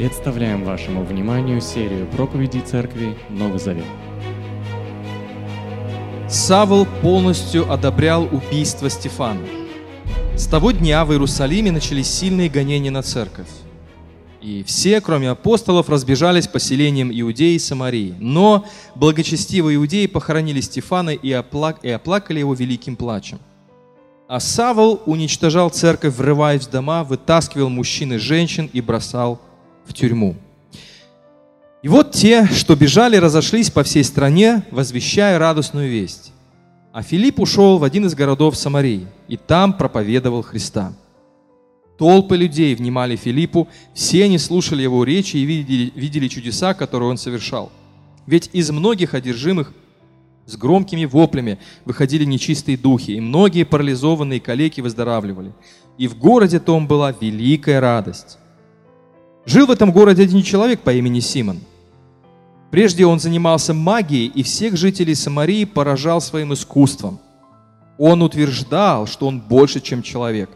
Представляем вашему вниманию серию проповедей Церкви Новый Завет. Савл полностью одобрял убийство Стефана. С того дня в Иерусалиме начались сильные гонения на церковь. И все, кроме апостолов, разбежались по селениям Иудеи и Самарии. Но благочестивые иудеи похоронили Стефана и, оплак... и оплакали его великим плачем. А Савл уничтожал церковь, врываясь в дома, вытаскивал мужчин и женщин и бросал в тюрьму. И вот те, что бежали, разошлись по всей стране, возвещая радостную весть. А Филипп ушел в один из городов Самарии, и там проповедовал Христа. Толпы людей внимали Филиппу, все они слушали его речи и видели, видели чудеса, которые он совершал. Ведь из многих одержимых с громкими воплями выходили нечистые духи, и многие парализованные калеки выздоравливали. И в городе том была великая радость. Жил в этом городе один человек по имени Симон. Прежде он занимался магией и всех жителей Самарии поражал своим искусством. Он утверждал, что он больше, чем человек.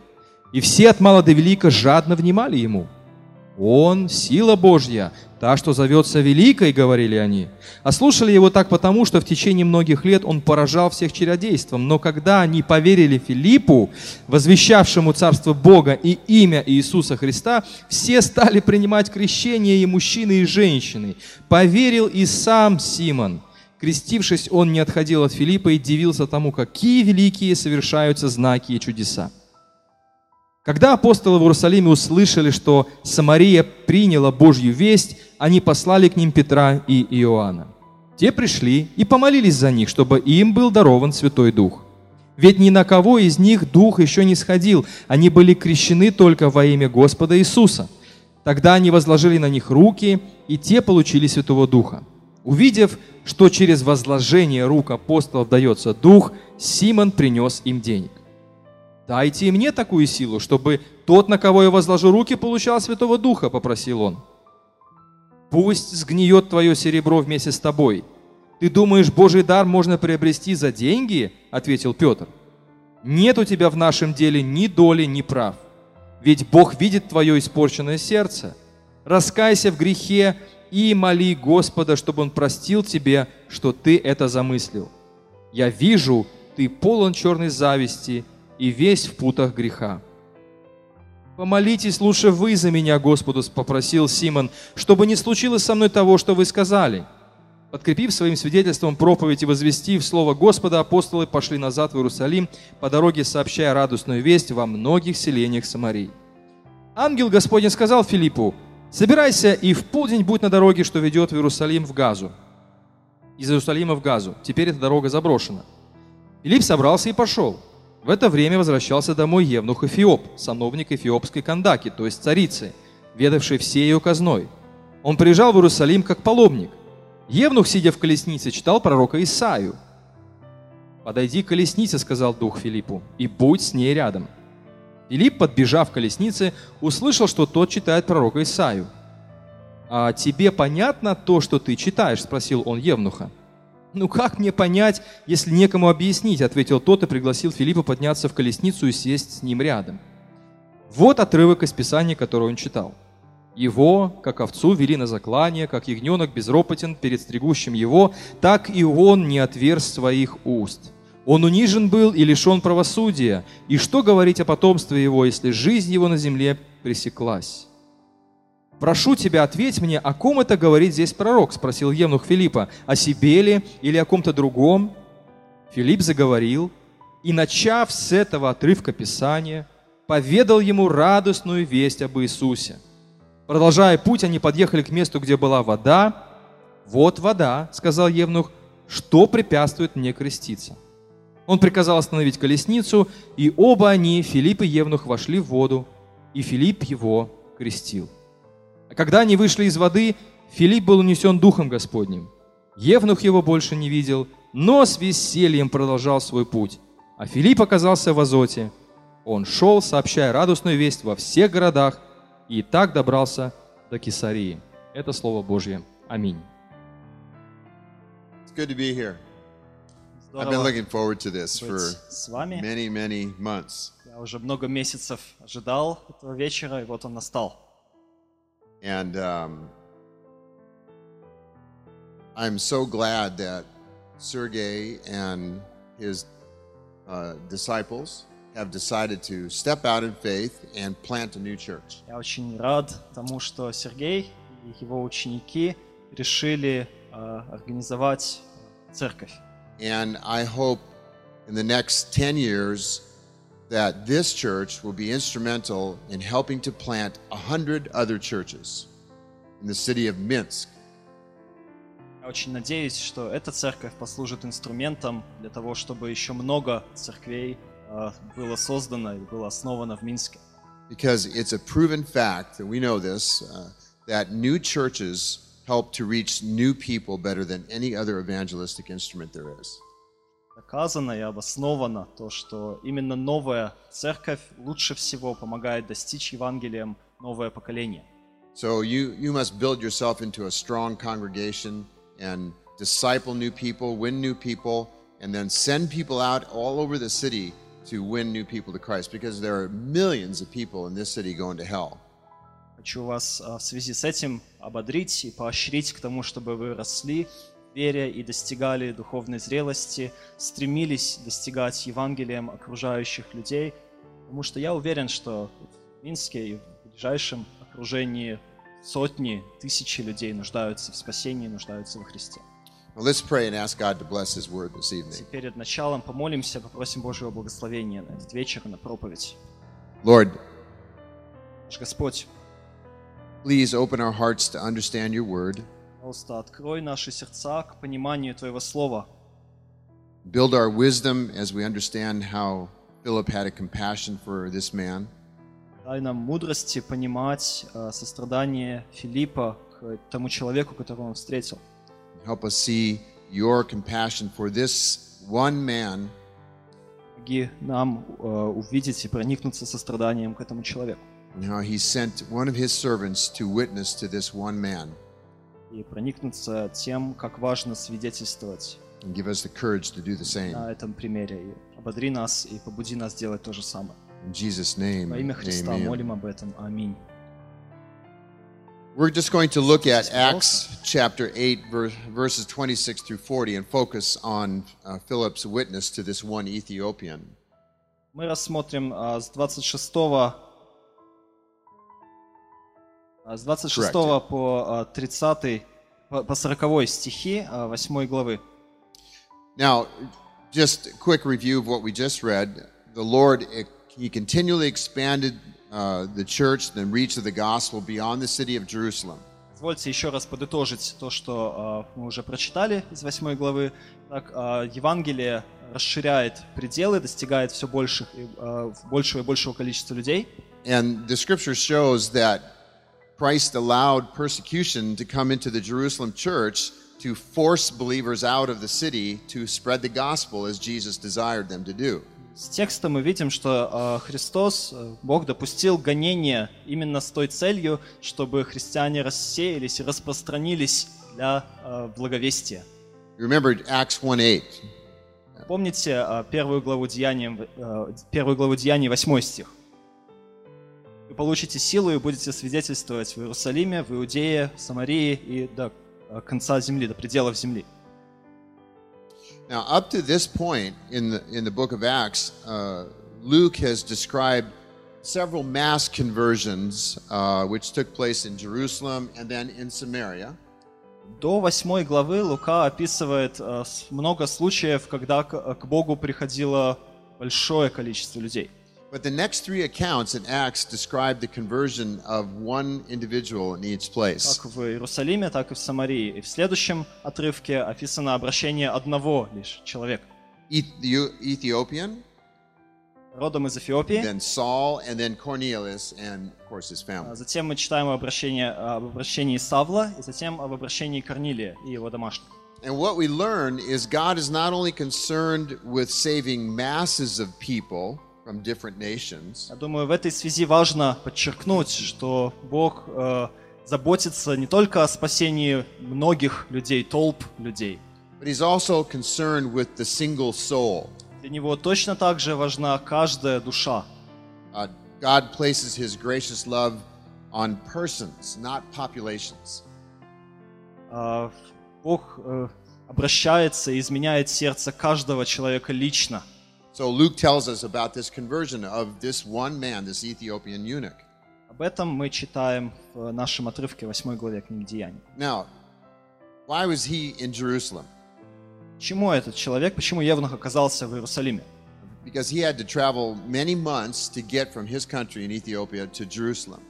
И все от мала до велика жадно внимали ему. Он – сила Божья, та, что зовется великой, говорили они. А слушали его так потому, что в течение многих лет он поражал всех чародейством. Но когда они поверили Филиппу, возвещавшему Царство Бога и имя Иисуса Христа, все стали принимать крещение и мужчины, и женщины. Поверил и сам Симон. Крестившись, он не отходил от Филиппа и дивился тому, какие великие совершаются знаки и чудеса. Когда апостолы в Иерусалиме услышали, что Самария приняла Божью весть, они послали к ним Петра и Иоанна. Те пришли и помолились за них, чтобы им был дарован Святой Дух. Ведь ни на кого из них Дух еще не сходил, они были крещены только во имя Господа Иисуса. Тогда они возложили на них руки, и те получили Святого Духа. Увидев, что через возложение рук апостолов дается Дух, Симон принес им денег. «Дайте и мне такую силу, чтобы тот, на кого я возложу руки, получал Святого Духа», — попросил он. «Пусть сгниет твое серебро вместе с тобой. Ты думаешь, Божий дар можно приобрести за деньги?» — ответил Петр. «Нет у тебя в нашем деле ни доли, ни прав. Ведь Бог видит твое испорченное сердце. Раскайся в грехе и моли Господа, чтобы Он простил тебе, что ты это замыслил. Я вижу, ты полон черной зависти и весь в путах греха. «Помолитесь лучше вы за меня, Господу», — попросил Симон, «чтобы не случилось со мной того, что вы сказали». Подкрепив своим свидетельством проповедь и возвестив слово Господа, апостолы пошли назад в Иерусалим, по дороге сообщая радостную весть во многих селениях Самарии. Ангел Господень сказал Филиппу, «Собирайся и в полдень будь на дороге, что ведет в Иерусалим в Газу». Из Иерусалима в Газу. Теперь эта дорога заброшена. Филипп собрался и пошел. В это время возвращался домой Евнух Эфиоп, сановник эфиопской Кандаки, то есть царицы, ведавшей всей ее казной. Он приезжал в Иерусалим как паломник. Евнух, сидя в колеснице, читал пророка Исаию. «Подойди к колеснице», — сказал дух Филиппу, — «и будь с ней рядом». Филипп, подбежав к колеснице, услышал, что тот читает пророка Исаию. «А тебе понятно то, что ты читаешь?» — спросил он Евнуха. «Ну как мне понять, если некому объяснить?» – ответил тот и пригласил Филиппа подняться в колесницу и сесть с ним рядом. Вот отрывок из Писания, который он читал. Его, как овцу, вели на заклание, как ягненок безропотен перед стригущим его, так и он не отверз своих уст. Он унижен был и лишен правосудия. И что говорить о потомстве его, если жизнь его на земле пресеклась? «Прошу тебя, ответь мне, о ком это говорит здесь пророк?» – спросил Евнух Филиппа. «О себе ли или о ком-то другом?» Филипп заговорил, и, начав с этого отрывка Писания, поведал ему радостную весть об Иисусе. Продолжая путь, они подъехали к месту, где была вода. «Вот вода», — сказал Евнух, — «что препятствует мне креститься?» Он приказал остановить колесницу, и оба они, Филипп и Евнух, вошли в воду, и Филипп его крестил. Когда они вышли из воды, Филипп был унесен Духом Господним. Евнух его больше не видел, но с весельем продолжал свой путь. А Филипп оказался в Азоте. Он шел, сообщая радостную весть во всех городах, и так добрался до Кесарии. Это Слово Божье. Аминь. It's good to be here. I've been looking forward to this for быть с вами. many, many months. Я уже много месяцев ожидал этого вечера, и вот он настал. And um, I'm so glad that Sergey and his uh, disciples have decided to step out in faith and plant a new church. Я очень рад тому, что Сергей и его ученики решили э, организовать церковь. And I hope in the next 10 years that this church will be instrumental in helping to plant 100 other churches in the city of Minsk. Я очень надеюсь, что эта церковь послужит инструментом для того, чтобы еще много церквей э, было создано и было основано в Минске. Because it's a proven fact that we know this uh, that new churches help to reach new people better than any other evangelistic instrument there is. Доказано и обосновано то, что именно новая церковь лучше всего помогает достичь Евангелием новое поколение. So you, you must build yourself into a strong congregation and disciple new people, win new people, and then send people out all over the city to win new people to Christ because there are millions of people in this city going to hell. Хочу вас а, в связи с этим ободрить и поощрить к тому, чтобы вы росли вере и достигали духовной зрелости, стремились достигать Евангелием окружающих людей, потому что я уверен, что в Минске и в ближайшем окружении сотни, тысячи людей нуждаются в спасении, нуждаются во Христе. Now let's pray and ask God to bless His word this И evening. перед началом помолимся, попросим Божьего благословения на этот вечер, на проповедь. Lord, Господь, please open our hearts to understand your word. Пожалуйста, открой наши сердца к пониманию Твоего Слова. Build our wisdom as we understand how Philip had a compassion for this man. Дай нам мудрости понимать э, сострадание Филиппа к тому человеку, которого он встретил. Help us see your compassion for this one man Помоги нам э, увидеть и проникнуться состраданием к этому человеку. and how he sent one of his servants to witness to this one man И проникнуться тем, как важно свидетельствовать and give us the courage to do the same. на этом примере. И ободри нас и побуди нас делать то же самое. In Jesus' name, Во имя Христа amen. молим об этом. Аминь. We're just going to look at Acts chapter 8, ver- verses 26 through 40, and focus on uh, Philip's witness to this one Ethiopian. Мы рассмотрим а, с 26 а, с 26 Correct. по а, 30 по по 40 стихи 8 главы. Now, just a quick review of what we just read. The Lord, eh, He continually expanded uh, the church, the reach of the gospel beyond the city of Jerusalem. Позвольте еще раз подытожить то, что а, мы уже прочитали из 8 главы. Так, а, Евангелие расширяет пределы, достигает все больших, а, большего и большего количества людей. And the scripture shows that Christ allowed persecution to come into the Jerusalem church to force believers out of the city to spread the gospel as Jesus desired them to do. С текста мы видим, что а, Христос, а, Бог допустил гонение именно с той целью, чтобы христиане рассеялись и распространились для а, благовестия. Remember Acts 1 8. Помните первую главу Деяний, первую главу Деяний, 8 стих? Вы получите силу и будете свидетельствовать в Иерусалиме, в Иудее, в Самарии и до а, конца земли, до пределов земли. Now, up to this point in the, in the book of Acts, uh, Luke has described several mass conversions uh, which took place in Jerusalem and then in Samaria. До 8 главы Лука описывает с- много случаев, когда к, к Богу приходило большое количество людей. But the next three accounts in Acts describe the conversion of one individual in each place. Как в Иерусалиме, так и в Самарии. И в следующем отрывке описано обращение одного лишь человека. Eth- the E- Ethiopian, Родом из Эфиопии. then Saul, and then Cornelius, and of course his А family. Затем мы читаем обращение, об обращении Савла, и затем об обращении Корнилия и его домашних. And what we learn is God is not only concerned with saving masses of people from different nations, Я думаю, в этой связи важно подчеркнуть, что Бог э, заботится не только о спасении многих людей, толп людей. but He's also concerned with the single soul. Для Него точно так же важна каждая душа. Uh, God places His gracious love on persons, not populations. А, Бог э, обращается и изменяет сердце каждого человека лично. So Luke tells us about this conversion of this one man, this Ethiopian eunuch. Об этом мы читаем в нашем отрывке 8 главе книги Деяний. Now, why was he in Jerusalem? Почему этот человек, почему Евнух оказался в Иерусалиме? Because he had to travel many months to get from his country in Ethiopia to Jerusalem.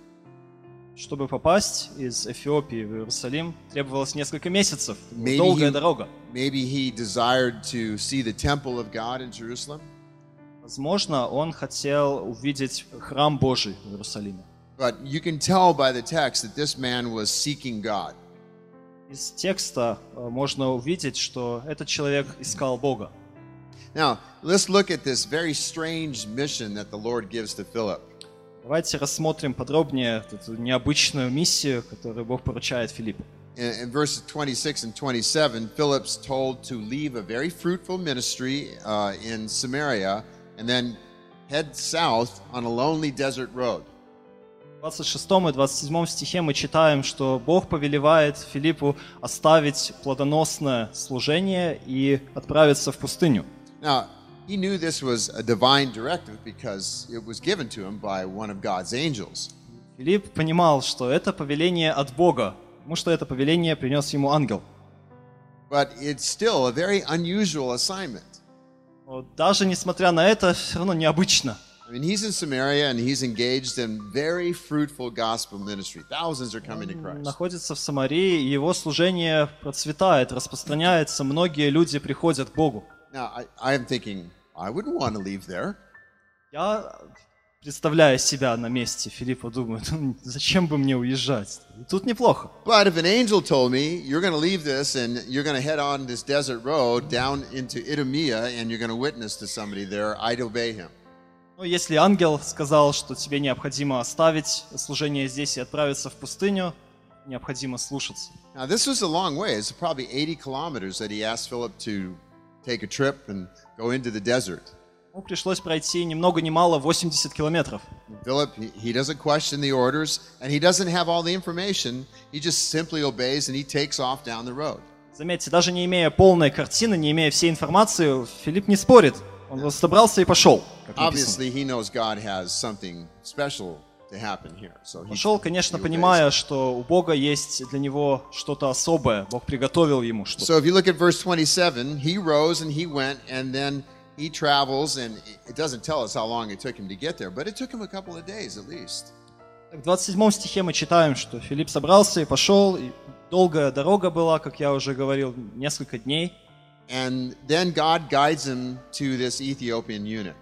Чтобы попасть из Эфиопии в Иерусалим, требовалось несколько месяцев. Это была Maybe долгая he- дорога. Maybe he desired to see the temple of God in Jerusalem. Возможно, он хотел увидеть храм Божий в Иерусалиме. But you can tell by the text that this man was seeking God. Из текста э, можно увидеть, что этот человек искал Бога. Now, let's look at this very strange mission that the Lord gives to Philip. Давайте рассмотрим подробнее эту необычную миссию, которую Бог поручает Филиппу. In, in verses 26 and 27, Philip's told to leave a very fruitful ministry uh, in Samaria and then head south on a lonely desert road. В 26 и 27 стихе мы читаем, что Бог повелевает Филиппу оставить плодоносное служение и отправиться в пустыню. Now, he knew this was a divine directive because it was given to him by one of God's angels. Филипп понимал, что это повеление от Бога, потому что это повеление принес ему ангел. But it's still a very unusual assignment. Даже несмотря на это, все равно необычно. I mean, he's in Samaria and he's engaged in very fruitful gospel ministry. Thousands are coming to Christ. Находится в Самарии, его служение процветает, распространяется, многие люди приходят к Богу. Now, I, I am thinking, I wouldn't want to leave there. Я, представляя себя на месте Филиппа, думаю, «Ну, зачем бы мне уезжать? Тут неплохо. But if an angel told me, you're going to leave this and you're going to head on this desert road down into Idumea and you're going to witness to somebody there, I'd obey him. Но если ангел сказал, что тебе необходимо оставить служение здесь и отправиться в пустыню, необходимо слушаться. Now, this was a long way. It's probably 80 kilometers that he asked Philip to take a trip and go into the desert. Ему пришлось пройти ни много ни мало 80 километров. Philip, he, doesn't question the orders and he doesn't have all the information. He just simply obeys and he takes off down the road. Заметьте, даже не имея полной картины, не имея всей информации, Филипп не спорит. Он просто собрался и пошел. Obviously, he knows God has something special to happen here. So he, Пошел, конечно, понимая, что у Бога есть для него что-то особое. Бог приготовил ему что-то. So if you look at verse 27, he rose and he went, and then he travels, and it doesn't tell us how long it took him to get there, but it took him a couple of days at least. В 27 стихе мы читаем, что Филипп собрался и пошел, и долгая дорога была, как я уже говорил, несколько дней. And then God guides him to this Ethiopian eunuch.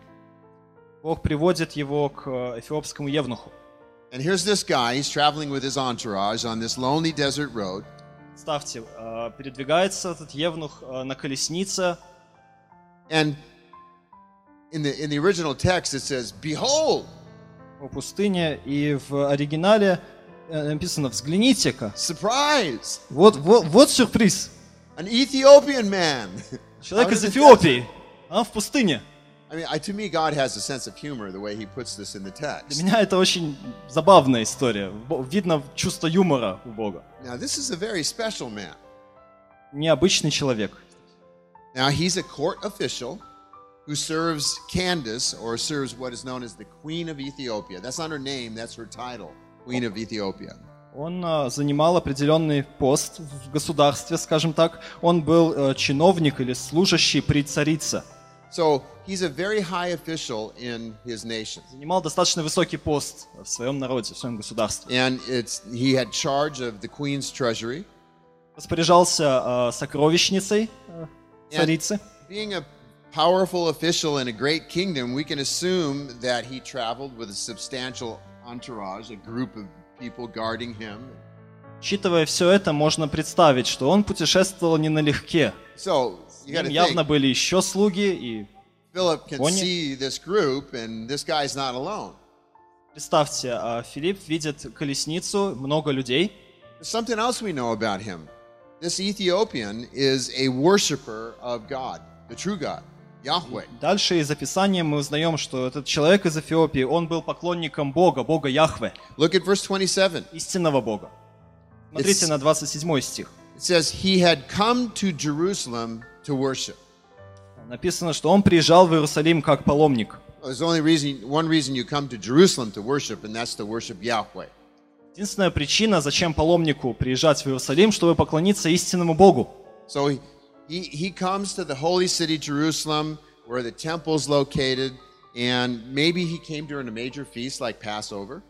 Бог приводит его к э, эфиопскому евнуху. And here's this guy, he's traveling with his entourage on this lonely desert road. Представьте, э, передвигается этот евнух э, на колеснице, And in the in the original text it says, Behold, по пустыне, и в оригинале э, написано «Взгляните-ка». surprise! Вот, вот, вот сюрприз. An Ethiopian man. Человек из Эфиопии, а в пустыне. I mean, to me, God has a sense of humor the way He puts this in the Для text. меня это очень забавная история. Видно чувство юмора у Бога. Now, this is a very special man. Необычный человек. Now, he's a court official who serves Candace, or serves what is known as the Queen of Ethiopia. That's not her name, that's her title, Queen of Ethiopia. Он э, занимал определенный пост в государстве, скажем так. Он был э, чиновник или служащий при царице. So, he's a very high official in his nation. Занимал достаточно высокий пост в своем народе, в своем государстве. And it's, he had charge of the Queen's treasury. Распоряжался э, сокровищницей э, царицы. Being a powerful official in a great kingdom, we can assume that he traveled with a substantial entourage, a group of people guarding him. Учитывая все это, можно представить, что он путешествовал не налегке. So, С you got ним to явно think, были еще слуги, и Philip can Понял. see this group, and this guy's not alone. представьте, а, Филипп видит колесницу, много людей. There's something else we know about him. This Ethiopian is a worshiper of God, the true God. Yahweh. Дальше из описания мы узнаем, что этот человек из Эфиопии, он был поклонником Бога, Бога Яхве, Look at verse 27. истинного Бога. Смотрите It's- на 27 стих. It says, He had come to Jerusalem to worship. Написано, что он приезжал в Иерусалим как паломник. There's only reason, one reason you come to Jerusalem to worship, and that's to worship Yahweh. Единственная причина, зачем паломнику приезжать в Иерусалим, чтобы поклониться истинному Богу. So he, he, he comes to the holy city, Jerusalem, where the temple's located, and maybe he came during a major feast like Passover.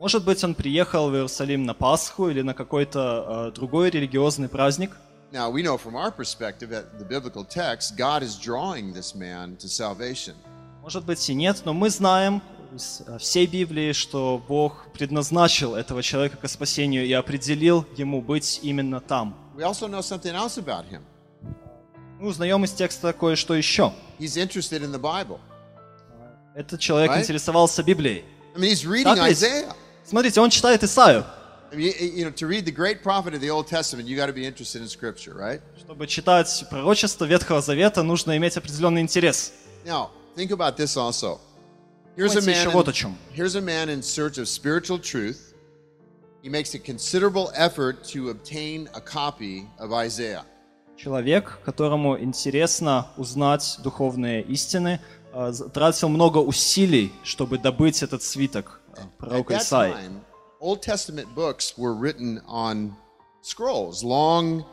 Может быть, он приехал в Иерусалим на Пасху или на какой-то э, другой религиозный праздник. Now, we know from our perspective at the biblical text, God is drawing this man to salvation. Может быть и нет, но мы знаем из э, всей Библии, что Бог предназначил этого человека к спасению и определил ему быть именно там. We also know something else about him. Мы узнаем из текста кое-что еще. He's interested in the Bible. Этот человек Right? интересовался Библией. I mean, he's reading ведь? Isaiah. Смотрите, он читает Исаию. Чтобы читать пророчество Ветхого Завета, нужно иметь определенный интерес. Now, think about this also. Here's a man. вот о In, чем. here's a man in search of spiritual truth. He makes a considerable effort to obtain a copy of Isaiah. Человек, которому интересно узнать духовные истины, э, тратил много усилий, чтобы добыть этот свиток э, пророка Исаии. Old Testament books were written on scrolls, long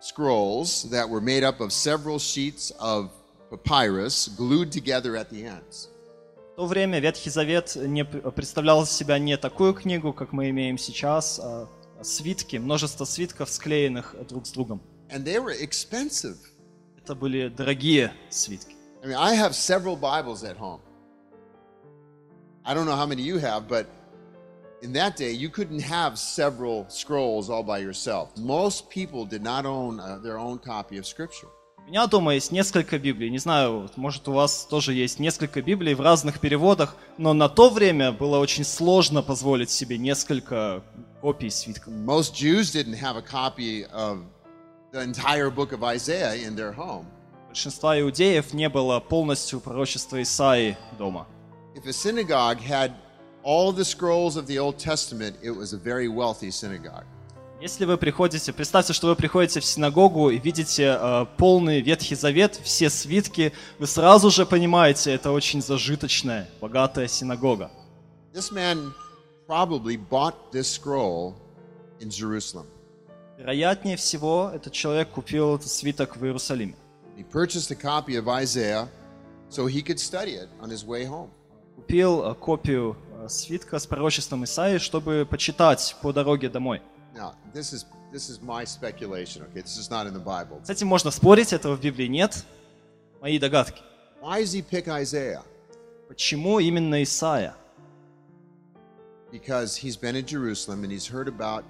scrolls that were made up of several sheets of papyrus glued together at the ends. В то время Ветхий Завет не представлял из себя не такую книгу, как мы имеем сейчас, а свитки, множество свитков, склеенных друг с другом. And they were expensive. Это были дорогие свитки. I mean, I have several Bibles at home. I don't know how many you have, but in that day, you couldn't have several scrolls all by yourself. Most people did not own uh, their own copy of Scripture. У меня дома есть несколько Библий. Не знаю, может у вас тоже есть несколько Библий в разных переводах, но на то время было очень сложно позволить себе несколько копий свитков. Most Jews didn't have a copy of the entire book of Isaiah in their home. У большинства иудеев не было полностью пророчества Исаии дома. If a synagogue had all the scrolls of the Old Testament, it was a very wealthy synagogue. Если вы приходите, представьте, что вы приходите в синагогу и видите э, полный Ветхий Завет, все свитки, вы сразу же понимаете, это очень зажиточная, богатая синагога. This man probably bought this scroll in Jerusalem. Вероятнее всего, этот человек купил этот свиток в Иерусалиме. He purchased a copy of Isaiah so he could study it on his way home. Купил э, копию э, свитка с пророчеством Исаии, чтобы почитать по дороге домой. Now, this is this is my speculation, okay? This is not in the Bible. С этим можно спорить, этого в Библии нет. Мои догадки. Why does he pick Isaiah? Почему именно Исаия? Because he's been in Jerusalem and he's heard about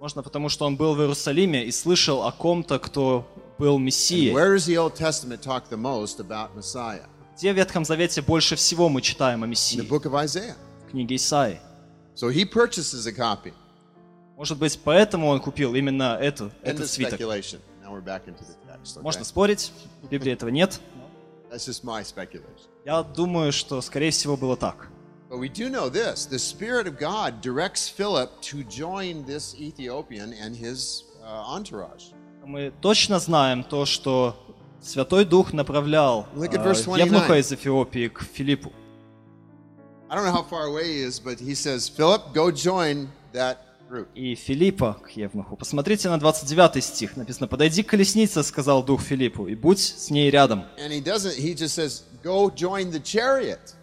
Можно потому, что он был в Иерусалиме и слышал о ком-то, кто был Мессией. where does the Old Testament talk the most about Messiah? Где в Ветхом Завете больше всего мы читаем о Мессии? В книге Исаии. So he purchases a copy. Может быть, поэтому он купил именно эту, End этот свиток. text. okay? Можно спорить, в Библии этого нет. Я думаю, что, скорее всего, было так. But we do know this the Spirit of God directs Philip to join this Ethiopian and his uh, entourage. Мы точно знаем то, что Святой Дух направлял э, 29. Евнуха из Эфиопии к Филиппу. I don't know how far away he is, but he says, Philip, go join that group. И Филиппа к Евнуху. Посмотрите на 29 стих. Написано, «Подойди к колеснице, сказал Дух Филиппу, и будь с ней рядом». And he doesn't, he just says, go join the chariot.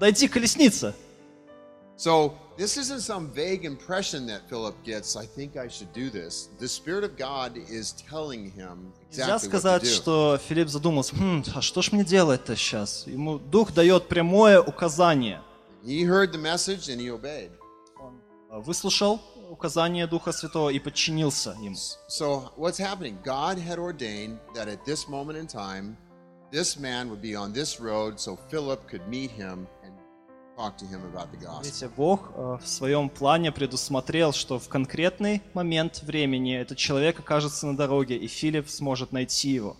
Подойди к колеснице. So this isn't some vague impression that Philip gets, I think I should do this. The Spirit of God is telling him Нельзя exactly what to сказать, do. что Филипп задумался, «Хм, а что ж мне делать-то сейчас? Ему Дух дает прямое указание. He heard the message and he obeyed. Он выслушал указание Духа Святого и подчинился ему. So what's happening? God had ordained that at this moment in time, this man would be on this road so Philip could meet him Видите, Бог э, в своем плане предусмотрел, что в конкретный момент времени этот человек окажется на дороге, и Филипп сможет найти его.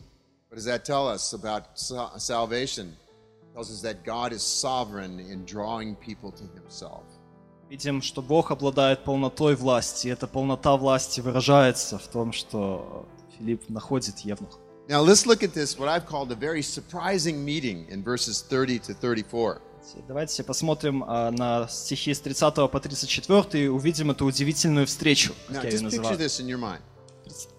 Видим, что Бог обладает полнотой власти, и эта полнота власти выражается в том, что Филипп находит Евнуха. Now let's look at this, what I've called a very surprising meeting in verses 30 to 34. Давайте посмотрим а, на стихи с 30 по 34 и увидим эту удивительную встречу, Now как я ее называю.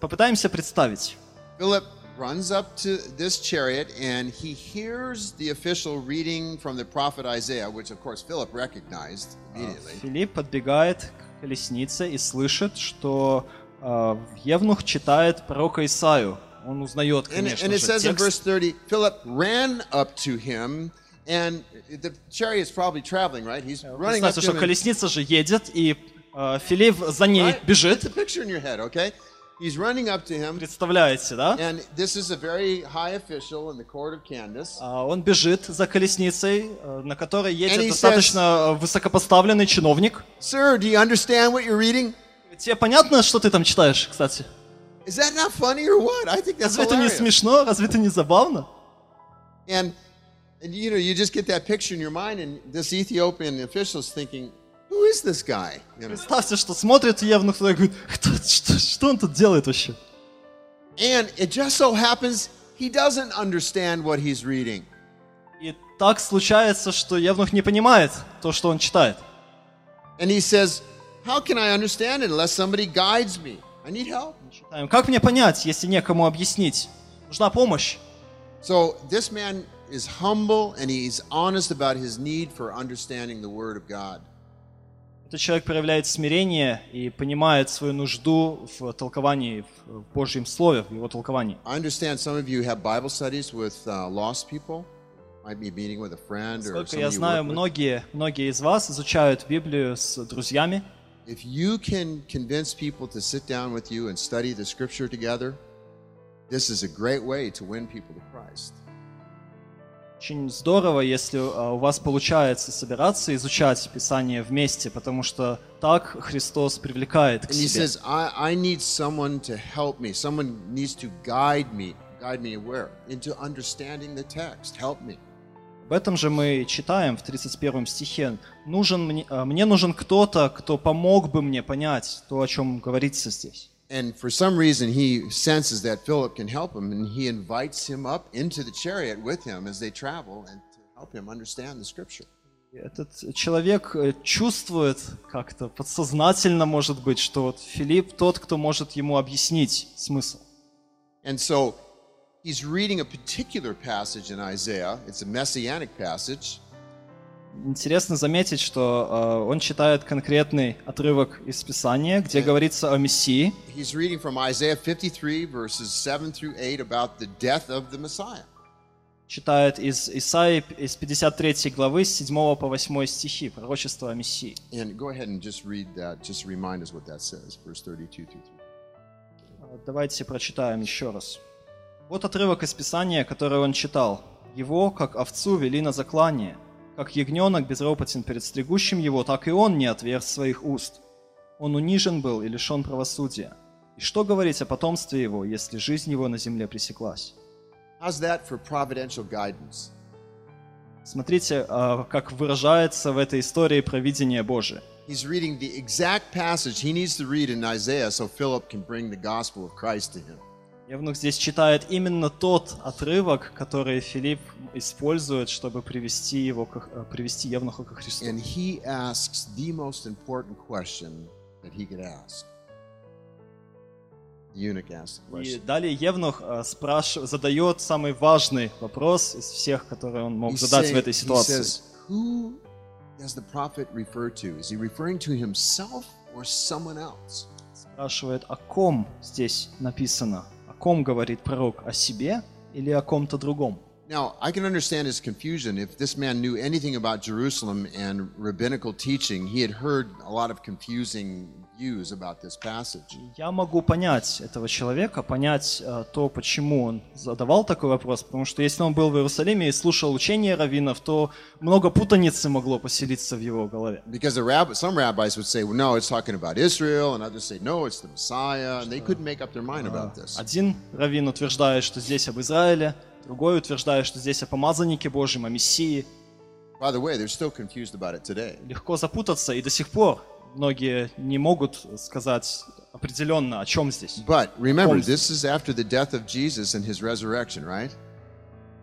Попытаемся представить. Philip runs up to this chariot and he hears the official reading from the prophet Isaiah, which of course Philip recognized immediately. Филипп подбегает к колеснице и слышит, что а, Евнух читает пророка Исаю. Он узнает, And, конечно and it же, says in текст. verse 30 Philip ran up to him, and the chariot's probably traveling, right? He's running Представьте, что колесница же едет, и а, Филипп за ней Right? It's бежит. a picture in your head, okay? He's running up to him, Представляете, да? and this is a very high official in the court of Candace. А, Он бежит за колесницей, э, на которой едет достаточно высокопоставленный чиновник. Sir, do you understand what you're reading? Тебе понятно, что ты там читаешь, кстати? Is that not funny or what? I think that's Разве это не hilarious. смешно? Разве это не забавно? And, and you know, you just get that picture in your mind, and this Ethiopian official is thinking, who is this guy? You know? Представьте, что смотрит Евнух туда и говорит, «Кто- что, что он тут делает вообще? And it just so happens he doesn't understand what he's reading. И так случается, что Евнух не понимает то, что он читает. And he says, How can I understand it unless somebody guides me? I need help. Как мне понять, если некому объяснить? Нужна помощь. So this man is humble and he's honest about his need for understanding the Word of God. Этот человек проявляет смирение и понимает свою нужду в толковании, в Божьем Слове, в его толковании. I understand some of you have Bible studies with uh, lost people. Might be meeting with a friend or Сколько я somebody you знаю, work with. многие, многие из вас изучают Библию с друзьями. If you can convince people to sit down with you and study the Scripture together, this is a great way to win people to Christ. Очень здорово, если а, у вас получается собираться изучать Писание вместе, потому что так Христос привлекает к себе. says, I, I need someone to help me. Someone needs to guide me. Guide me where? Into understanding the text. Help me. Об этом же мы читаем в 31 стихе. Нужен мне, а, мне нужен кто-то, кто помог бы мне понять то, о чем говорится здесь. And for some reason, he senses that Philip can help him, and he invites him up into the chariot with him as they travel and to help him understand the scripture. И Этот человек э, чувствует как-то подсознательно, может быть, что вот Филипп тот, кто может ему объяснить смысл. And so he's reading a particular passage in Isaiah. It's a messianic passage. Интересно заметить, что э, он читает конкретный отрывок из Писания, где говорится о Мессии. He's reading from Isaiah 53, verses 7 through 8, about the death of the Messiah. Читает из Исаии из 53 главы с 7 по 8 стихи, пророчество о Мессии. And go ahead and just read that, just to remind us what that says, verse 32 through 3. Э, Давайте прочитаем еще раз. Вот отрывок из Писания, который он читал. «Его, как овцу, вели на заклание. Как ягненок безропотен перед стригущим его, так и он не отверз своих уст. Он унижен был и лишен правосудия. И что говорить о потомстве его, если жизнь его на земле пресеклась?» How's that for providential guidance? Смотрите, э, как выражается в этой истории провидение Божие. He's reading the exact passage he needs to read in Isaiah so Philip can bring the gospel of Christ to him. Евнух здесь читает именно тот отрывок, который Филипп использует, чтобы привести, его, ко- э, привести Евнуха ко Христу. And he asks the most important question that he could ask. И далее Евнух э, спрашив- задает самый важный вопрос из всех, которые он мог задать в saying- этой ситуации. says, Who does the prophet refer to? Is he referring to himself or someone else? Спрашивает, о ком здесь написано? Ком говорит пророк? О себе или о ком-то другом? Now, I can understand his confusion. If this man knew anything about Jerusalem and rabbinical teaching, he had heard a lot of confusing views about this passage. Я могу понять этого человека, понять э, то, почему он задавал такой вопрос, потому что если он был в Иерусалиме и слушал учения раввинов, то много путаницы могло поселиться в его голове. Because the rab- some rabbis would say, well, no, it's talking about Israel, and others say, no, it's the Messiah, and they couldn't make up their mind about this. Один раввин утверждает, что здесь об Израиле, другой утверждает, что здесь о помазаннике Божьем, о Мессии. By the way, they're still confused about it today. Легко запутаться, и до сих пор многие не могут сказать определенно, о чем здесь. But remember, this is after the death of Jesus and his resurrection, right?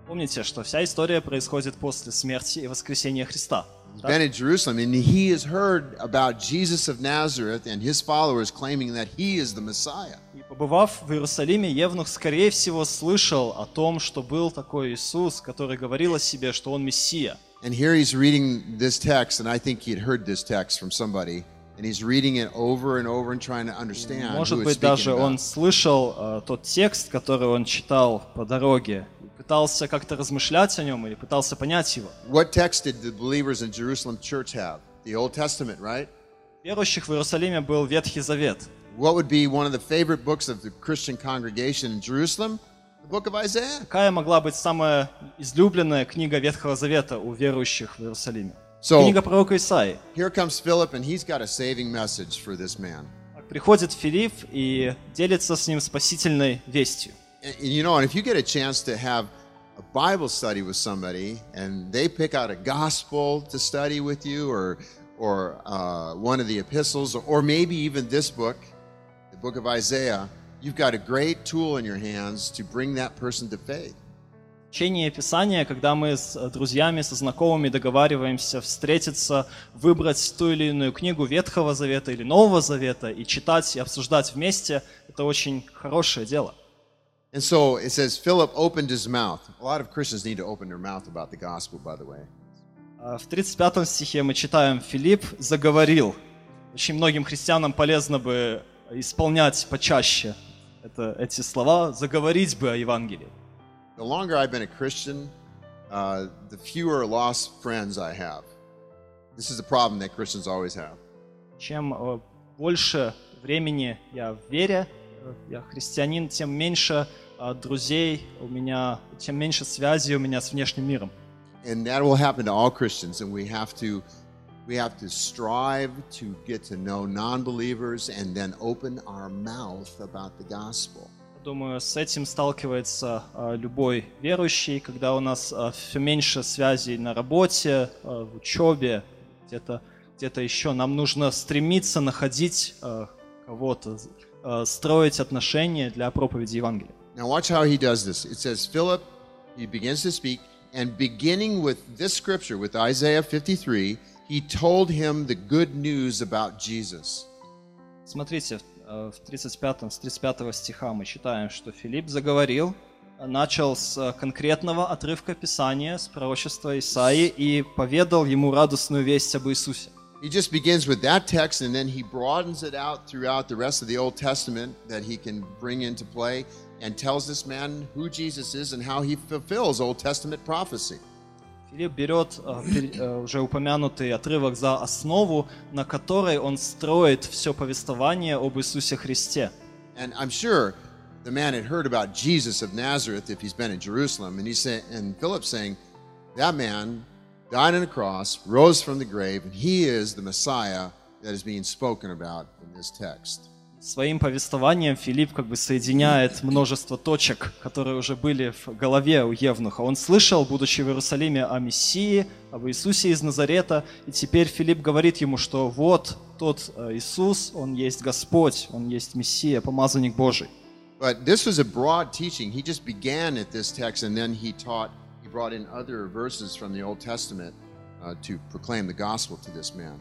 Помните, что вся история происходит после смерти и воскресения Христа. Been in Jerusalem, and he has heard about Jesus of Nazareth and his followers claiming that he is the Messiah. Побывав в Иерусалиме, Евнух, скорее всего, слышал о том, что был такой Иисус, который говорил о себе, что он Мессия. And here he's reading this text, and I think he had heard this text from somebody, and he's reading it over and over and trying to understand Может быть, даже он слышал э, тот текст, который он читал по дороге, пытался как-то размышлять о нем или пытался понять его. What text did the believers in Jerusalem church have? The Old Testament, right? Верующих в Иерусалиме был Ветхий Завет. What would be one of the favorite books of the Christian congregation in Jerusalem? The book of Isaiah. Какая могла быть самая излюбленная книга Ветхого Завета у верующих в Иерусалиме? So- Книга пророка Исаии. Here comes Philip, and he's got a saving message for this man. Приходит Филипп и делится с ним спасительной вестью. And, and you know, and if you get a chance to have a Bible study with somebody, and they pick out a gospel to study with you, or or uh, one of the epistles, or maybe even this book, the Book of Isaiah, you've got a great tool in your hands to bring that person to faith. Чтение Писания, когда мы с э, друзьями, со знакомыми договариваемся встретиться, выбрать ту или иную книгу Ветхого Завета или Нового Завета и читать и обсуждать вместе, это очень хорошее дело. And so it says Philip opened his mouth. A lot of Christians need to open their mouth about the gospel, by the way. В 35 стихе мы читаем «Филипп заговорил». Очень многим христианам полезно бы исполнять почаще это, эти слова, заговорить бы о Евангелии. The longer I've been a Christian, uh, the fewer lost friends I have. This is a problem that Christians always have. Чем э, больше времени я в вере, э, я христианин, тем меньше э, друзей у меня, тем меньше связи у меня с внешним миром. And that will happen to all Christians, and we have to we have to strive to get to know non-believers and then open our mouth about the gospel. Думаю, с этим сталкивается э, любой верующий, когда у нас все меньше связей на работе, э, в учебе, где-то где еще. Нам нужно стремиться находить кого-то, строить отношения для проповеди Евангелия. Now watch how he does this. It says Philip he begins to speak and beginning with this scripture with Isaiah 53, he told him the good news about Jesus. Смотрите, э, в 35, с 35 стиха мы читаем, что Филипп заговорил, э, начал с э, конкретного отрывка Писания, с пророчества Исаии, и поведал ему радостную весть об Иисусе. He just begins with that text and then he broadens it out throughout the rest of the Old Testament that he can bring into play and tells this man who Jesus is and how he fulfills Old Testament prophecy. Филипп берет э, э, уже упомянутый отрывок за основу, на которой он строит все повествование об Иисусе Христе. And I'm sure the man had heard about Jesus of Nazareth if he's been in Jerusalem. And he said, and Philip saying, that man died on a cross, rose from the grave, and he is the Messiah that is being spoken about in this text. Своим повествованием Филипп как бы соединяет множество точек, которые уже были в голове у Евнуха. Он слышал, будучи в Иерусалиме, о Мессии, об Иисусе из Назарета, и теперь Филипп говорит ему, что вот тот э, Иисус, Он есть Господь, Он есть Мессия, помазанник Божий. But this was a broad teaching. He just began at this text and then he taught, he brought in other verses from the Old Testament uh, to proclaim the gospel to this man.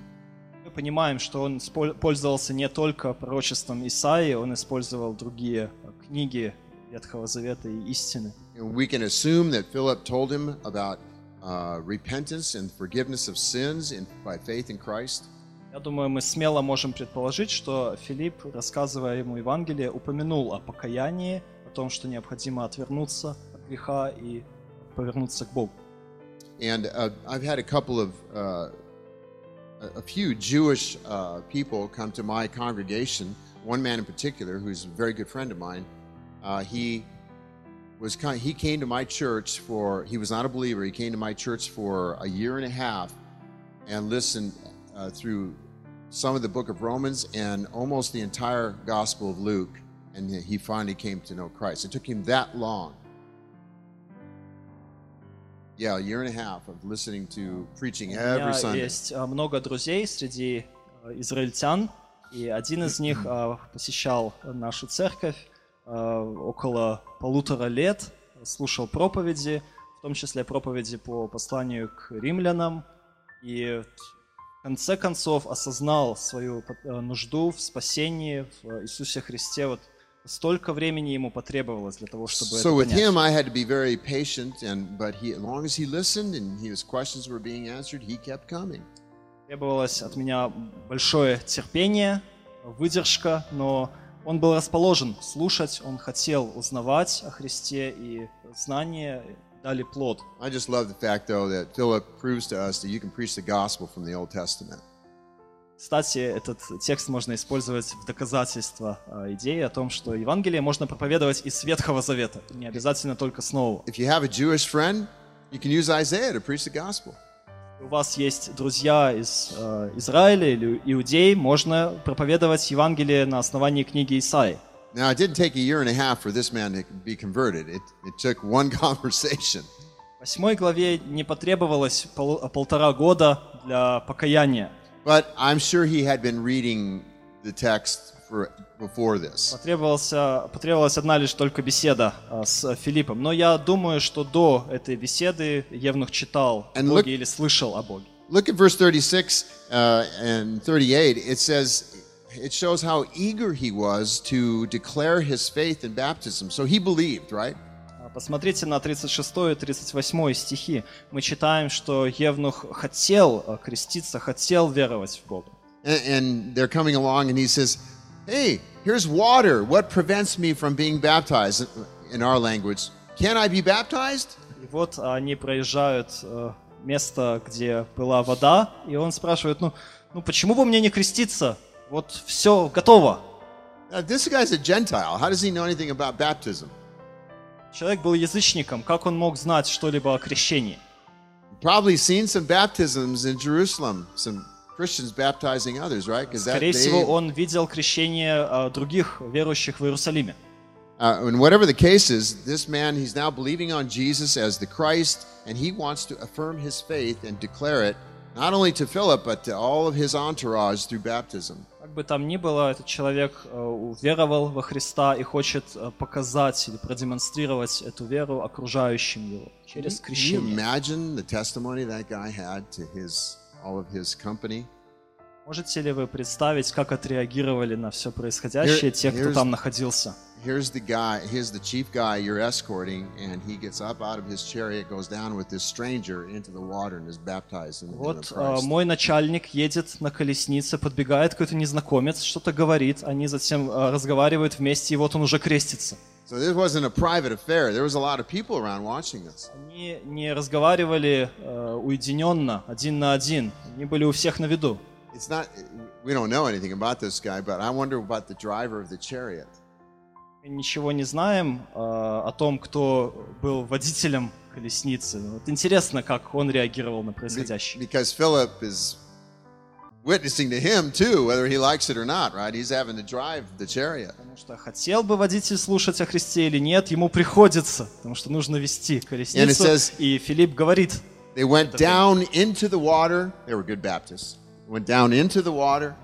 Мы понимаем, что он пользовался не только пророчеством Исаии, он использовал другие книги Ветхого Завета и истины. We can assume that Philip told him about uh, repentance and forgiveness of sins in, by faith in Christ. Я думаю, мы смело можем предположить, что Филипп, рассказывая ему Евангелие, упомянул о покаянии, о том, что необходимо отвернуться от греха и повернуться к Богу. And uh, I've had a couple of, uh, a- few Jewish uh, people come to my congregation. One man in particular, who's a very good friend of mine, uh, he was kind, he came to my church for he was not a believer. He came to my church for a year and a half and listened uh, through some of the book of Romans and almost the entire Gospel of Luke, and he finally came to know Christ. It took him that long. Yeah, a year and a half of listening to preaching У every меня Sunday. есть а, много друзей среди а, израильтян, и один из них а, посещал нашу церковь около полутора лет, слушал проповеди, в том числе проповеди по посланию к римлянам, и в конце концов осознал свою нужду в спасении в Иисусе Христе. Вот столько времени ему потребовалось для того, чтобы So with это понять. him, I had to be very patient, and but he, as long as he listened and his questions were being answered, he kept coming. Требовалось от меня большое терпение, выдержка, но он был расположен слушать, он хотел узнавать о Христе, и знания дали плод. I just love the fact, though, that Philip proves to us that you can preach the gospel from the Old Testament. Кстати, этот текст можно использовать в доказательство а, идеи о том, что Евангелие можно проповедовать из Ветхого Завета, не обязательно только с Нового. If you have a Jewish friend, you can use Isaiah to preach the gospel. У вас есть друзья из э, Израиля или иудей, можно проповедовать Евангелие на основании книги Исаи. Now, it didn't take a year and a half for this man to be converted. It, it took one conversation. В восьмой главе не потребовалось пол- полтора года для покаяния. But I'm sure he had been reading the text for, before this. Потребовался, потребовалась одна лишь только беседа а, с Филиппом. Но я думаю, что до этой беседы Евнух читал о And Боге look- или слышал о Боге. Look at verse 36 uh, and 38. It says, it shows how eager he was to declare his faith in baptism. So he believed, right? А, Посмотрите на 36 и 38 стихи. Мы читаем, что Евнух хотел а, креститься, хотел веровать в Бога. And, they're coming along, and he says, Hey, here's water. What prevents me from being baptized? In our language, can I be baptized? И вот они проезжают э, место, где была вода, и он спрашивает, ну, ну почему бы мне не креститься? Вот все готово. Now, this guy's a Gentile. How does he know anything about baptism? Человек был язычником, как он мог знать что-либо о крещении? Probably seen some baptisms in Jerusalem, some Christians baptizing others, right? Because that Скорее всего, they, он видел крещение э, других верующих в Иерусалиме. uh, and whatever the case is, this man he's now believing on Jesus as the Christ, and he wants to affirm his faith and declare it not only to Philip but to all of his entourage through baptism. Как бы там ни было, этот человек э, уверовал во Христа и хочет э, показать или продемонстрировать эту веру окружающим его через Can you крещение. imagine the testimony that guy had to his all of his company? Можете ли вы представить, как отреагировали на все происходящее Here- те, кто там находился? Here's the guy, here's the chief guy you're escorting, and he gets up out of his chariot, goes down with this stranger into the water, and is baptized in the name Вот of Christ. мой начальник едет на колеснице, подбегает какой-то незнакомец, что-то говорит, они затем э, разговаривают вместе, и вот он уже крестится. So this wasn't a private affair. There was a lot of people around watching this. Они не разговаривали э, уединенно, один на один, они были у всех на виду. It's not. We don't know anything about this guy, but I wonder about the driver of the chariot. Мы ничего не знаем э, о том, кто был водителем колесницы. Вот интересно, как он реагировал на происходящее. Because Philip is witnessing to him too, whether he likes it or not. Right? He's having to drive the chariot. Потому что хотел бы водитель слушать о Христе или нет, ему приходится, потому что нужно вести колесницу. says- И Филипп говорит, They went down into the water. They were good Baptists. Went down into the water.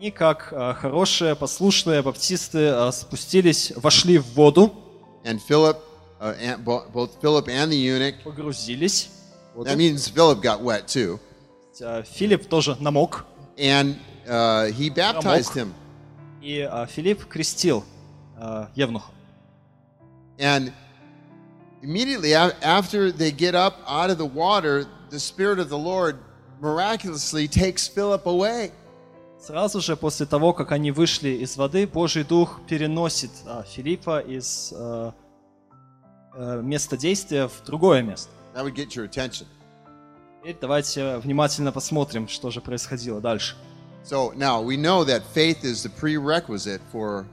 и как э, хорошие, послушные баптисты э, спустились, вошли в воду, And Philip, uh, and bo- both Philip and the eunuch, погрузились. that means Philip got wet too. Э, Филипп тоже намок, And uh, he baptized him. и э, Филипп крестил э, Евнуха. And immediately after they get up out of the water, the Spirit of the Lord miraculously takes Philip away. Сразу же после того, как они вышли из воды, Божий Дух переносит а, Филиппа из, э, место действия в другое место. That would get your attention. Теперь давайте внимательно посмотрим, что же происходило дальше. So now we know that faith is the prerequisite for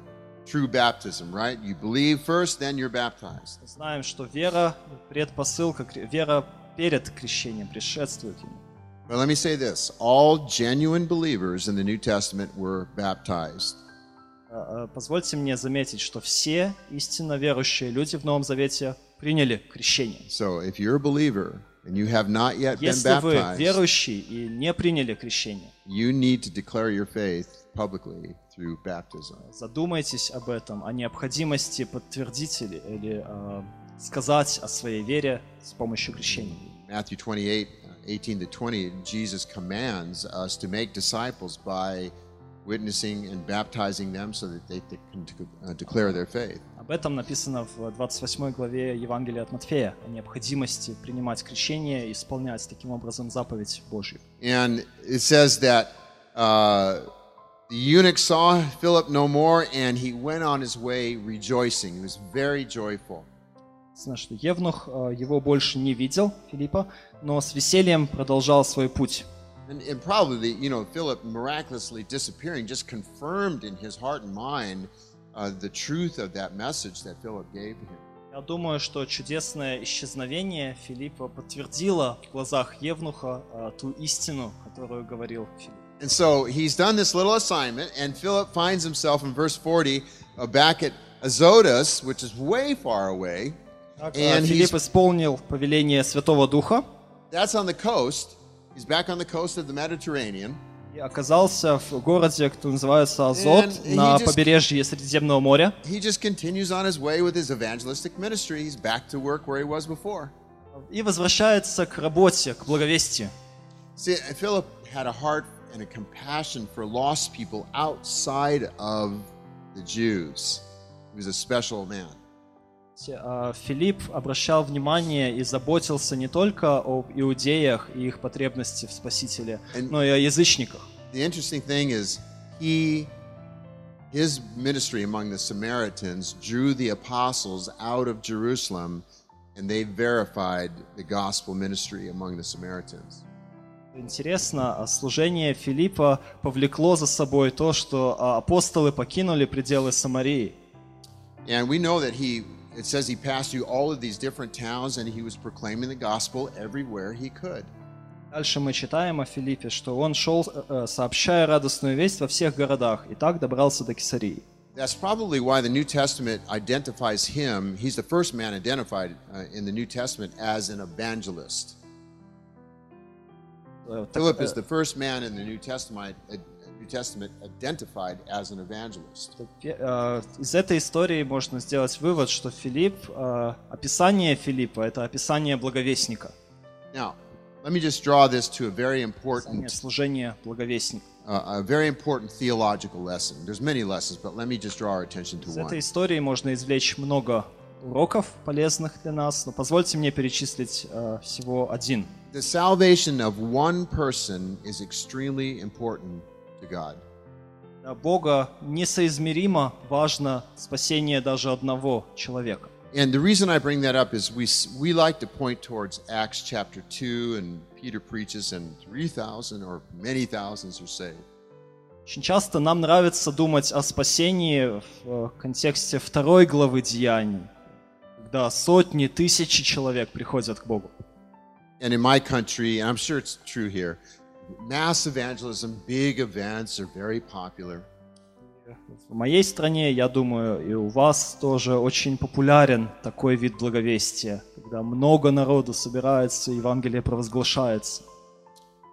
true baptism, right? You believe first, then you're baptized. Знаем, что вера предпосылка, вера перед крещением предшествует ему. But let me say this all genuine believers in the New Testament were baptized. Э, э, Позвольте мне заметить, что все истинно верующие люди в Новом Завете приняли крещение. So if you're a believer and you have not yet been Если вы baptized, верующий и не приняли крещение, you need to declare your faith publicly through baptism. задумайтесь об этом, о необходимости подтвердить или, или, э, сказать о своей вере с помощью крещения. Matthew 28, uh, 18 to 20, Jesus commands us to make disciples by witnessing and baptizing them so that they they can uh, declare their faith. Об этом написано в 28 главе Евангелия от Матфея, о необходимости принимать крещение и исполнять таким образом заповедь Божью. And it says that uh, the eunuch saw Philip no more, and he went on his way rejoicing. He was very joyful. Написано, что Евнух э, его больше не видел, Филиппа, но с весельем продолжал свой путь. And, and probably, you know, Philip miraculously disappearing just confirmed in his heart and mind uh, the truth of that message that Philip gave him. Я думаю, что чудесное исчезновение Филиппа подтвердило в глазах Евнуха э, ту истину, которую говорил Филипп. And so he's done this little assignment, and Philip finds himself in verse 40 uh, back at Azotus, which is way far away. Так, э, And Филипп исполнил повеление Святого Духа That's on the coast. He's back on the coast of the Mediterranean. и оказался в городе, который называется Азот, And he на just- побережье Средиземного моря. He just continues on his way with his evangelistic ministry. He's back to work where he was before. И возвращается к работе, к благовестию. See, Philip had a heart and a compassion for lost people outside of the Jews. He was a special man. А, Филипп обращал внимание и заботился не только об иудеях и их потребности в Спасителе, And- но и о язычниках. The interesting thing is, he, his ministry among the Samaritans drew the apostles out of Jerusalem, and they verified the gospel ministry among the Samaritans. Интересно, а служение Филиппа повлекло за собой то, что а, апостолы покинули пределы Самарии. And we know that he, it says he passed through all of these different towns and he was proclaiming the gospel everywhere he could. Дальше мы читаем о Филиппе, что он шел, э, э, сообщая радостную весть во всех городах, и так добрался до Кесарии. That's probably why the New Testament identifies him. He's the first man identified uh, in the New Testament as an evangelist. Э, так, Philip э, is the first man in the New Testament, uh, New Testament identified as an evangelist. Фе- э, Из этой истории можно сделать вывод, что Филипп, э, описание Филиппа – это описание благовестника, Now, let me just draw this to a very описание important, служения благовестника. uh, a very important theological lesson. There's many lessons, but let me just draw our attention to Из one. этой истории можно извлечь много уроков полезных для нас, но позвольте мне перечислить э, всего один. The salvation of one person is extremely important to God. Для Бога несоизмеримо важно спасение даже одного человека. And the reason I bring that up is we we like to point towards Acts chapter 2 and Peter preaches and 3,000 or many thousands are saved. Очень часто нам нравится думать о спасении в э, контексте второй главы Деяний, когда сотни, тысячи человек приходят к Богу. And in my country, and I'm sure it's true here, mass evangelism, big events are very popular. В моей стране, я думаю, и у вас тоже очень популярен такой вид благовестия, когда много народу собирается, Евангелие провозглашается.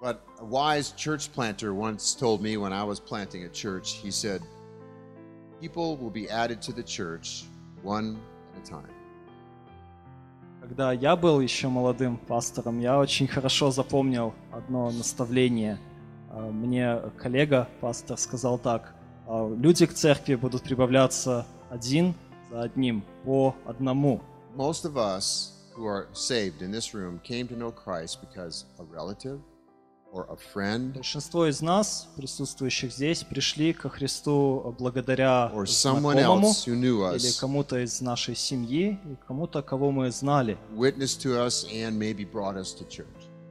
But a wise church planter once told me when I was planting a church, he said, People will be added to the church one at a time. Когда я был еще молодым пастором, я очень хорошо запомнил одно наставление. А, Мне коллега, пастор, сказал так. «А, Люди к церкви будут прибавляться один за одним, по одному. Most of us who are saved in this room came to know Christ because a relative Большинство из нас, присутствующих здесь, пришли ко Христу благодаря знакомому или кому-то из нашей семьи, или кому-то, кого мы знали.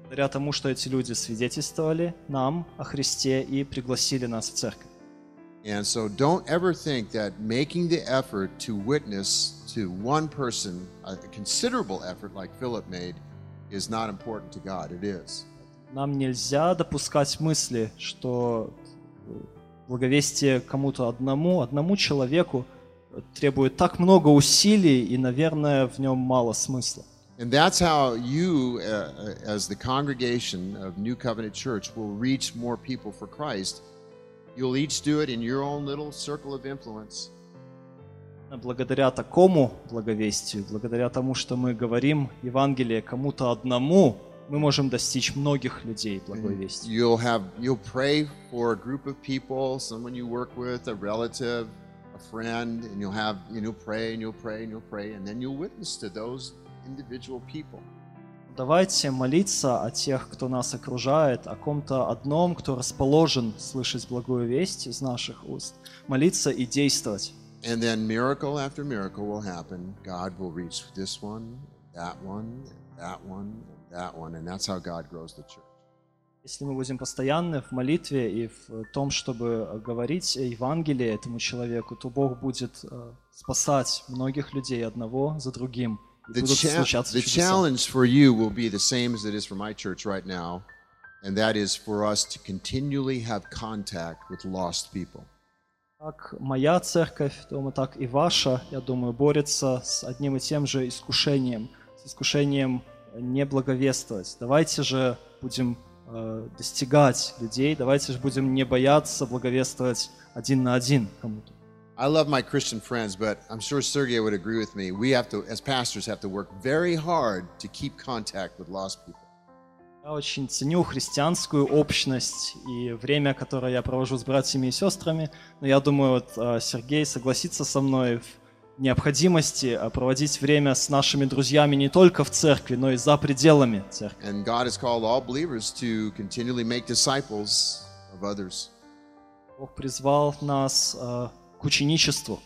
Благодаря тому, что эти люди свидетельствовали нам о Христе и пригласили нас в церковь. And so don't ever think that making the effort to witness to one person, a considerable effort like Philip made, is not important to God. It is. Нам нельзя допускать мысли, что благовестие кому-то одному, одному человеку требует так много усилий, и, наверное, в нем мало смысла. And that's how you, uh, as the congregation of New Covenant Church, will reach more people for Christ. You'll each do it in your own little circle of influence. Благодаря такому благовестию, благодаря тому, что мы говорим Евангелие кому-то одному, мы можем достичь многих людей благой вести. You'll have you'll pray for a group of people, someone you work with, a relative, a friend, and you'll have you know pray and you'll pray and you'll pray, and then you'll witness to those individual people. Давайте молиться о тех, кто нас окружает, о ком-то одном, кто расположен слышать благую весть из наших уст. Молиться и действовать. And then miracle after miracle will happen. God will reach this one, that one, that one, that one, and that's how God grows the church. Если мы будем постоянны в молитве и в том, чтобы говорить Евангелие этому человеку, то Бог будет э, спасать многих людей одного за другим. The, cha- challenge for you will be the same as it is for my church right now, and that is for us to continually have contact with lost people. Как моя церковь, дома, так и ваша, я думаю, борется с одним и тем же искушением, с искушением не благовествовать. Давайте же будем э, достигать людей, давайте же будем не бояться благовествовать один на один кому-то. I love my Christian friends, but I'm sure Sergey would agree with me. We have to, as pastors, have to work very hard to keep contact with lost people. Я очень ценю христианскую общность и время, которое я провожу с братьями и сестрами, но я думаю, вот э, Сергей согласится со мной в необходимости э, проводить время с нашими друзьями не только в церкви, но и за пределами церкви. And God has called all believers to continually make disciples of others. Бог призвал нас э, к ученичеству.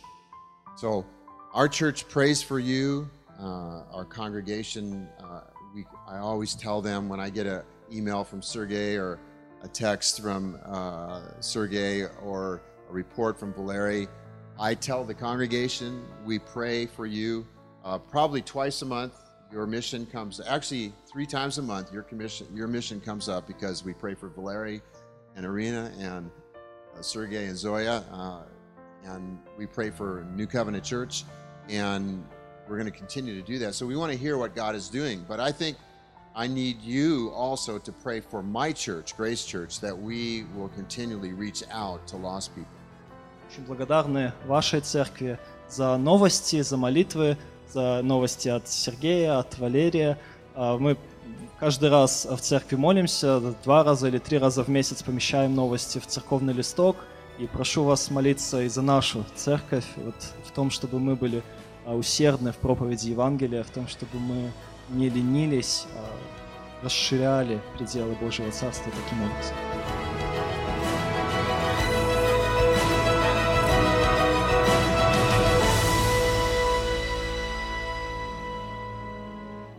So, our church prays for you. Uh, our congregation, uh, we, I always tell them when I get an email from Sergey or a text from uh, Sergey or a report from Valeri, I tell the congregation we pray for you. Uh, probably twice a month, your mission comes. Actually, three times a month, your commission, your mission comes up because we pray for Valeri and Arena and uh, Sergey and Zoya, uh, and we pray for New Covenant Church, and we're going to continue to do that. So we want to hear what God is doing, but I think I need you also to pray for my church, Grace Church, that we will continually reach out to lost people. Очень благодарны вашей церкви за новости, за молитвы, за новости от Сергея, от Валерия. А, Мы каждый раз в церкви молимся, два раза или три раза в месяц помещаем новости в церковный листок. И прошу вас молиться и за нашу церковь, вот, в том, чтобы мы были а, усердны в проповеди Евангелия, в том, чтобы мы не ленились, а расширяли пределы Божьего Царства таким образом.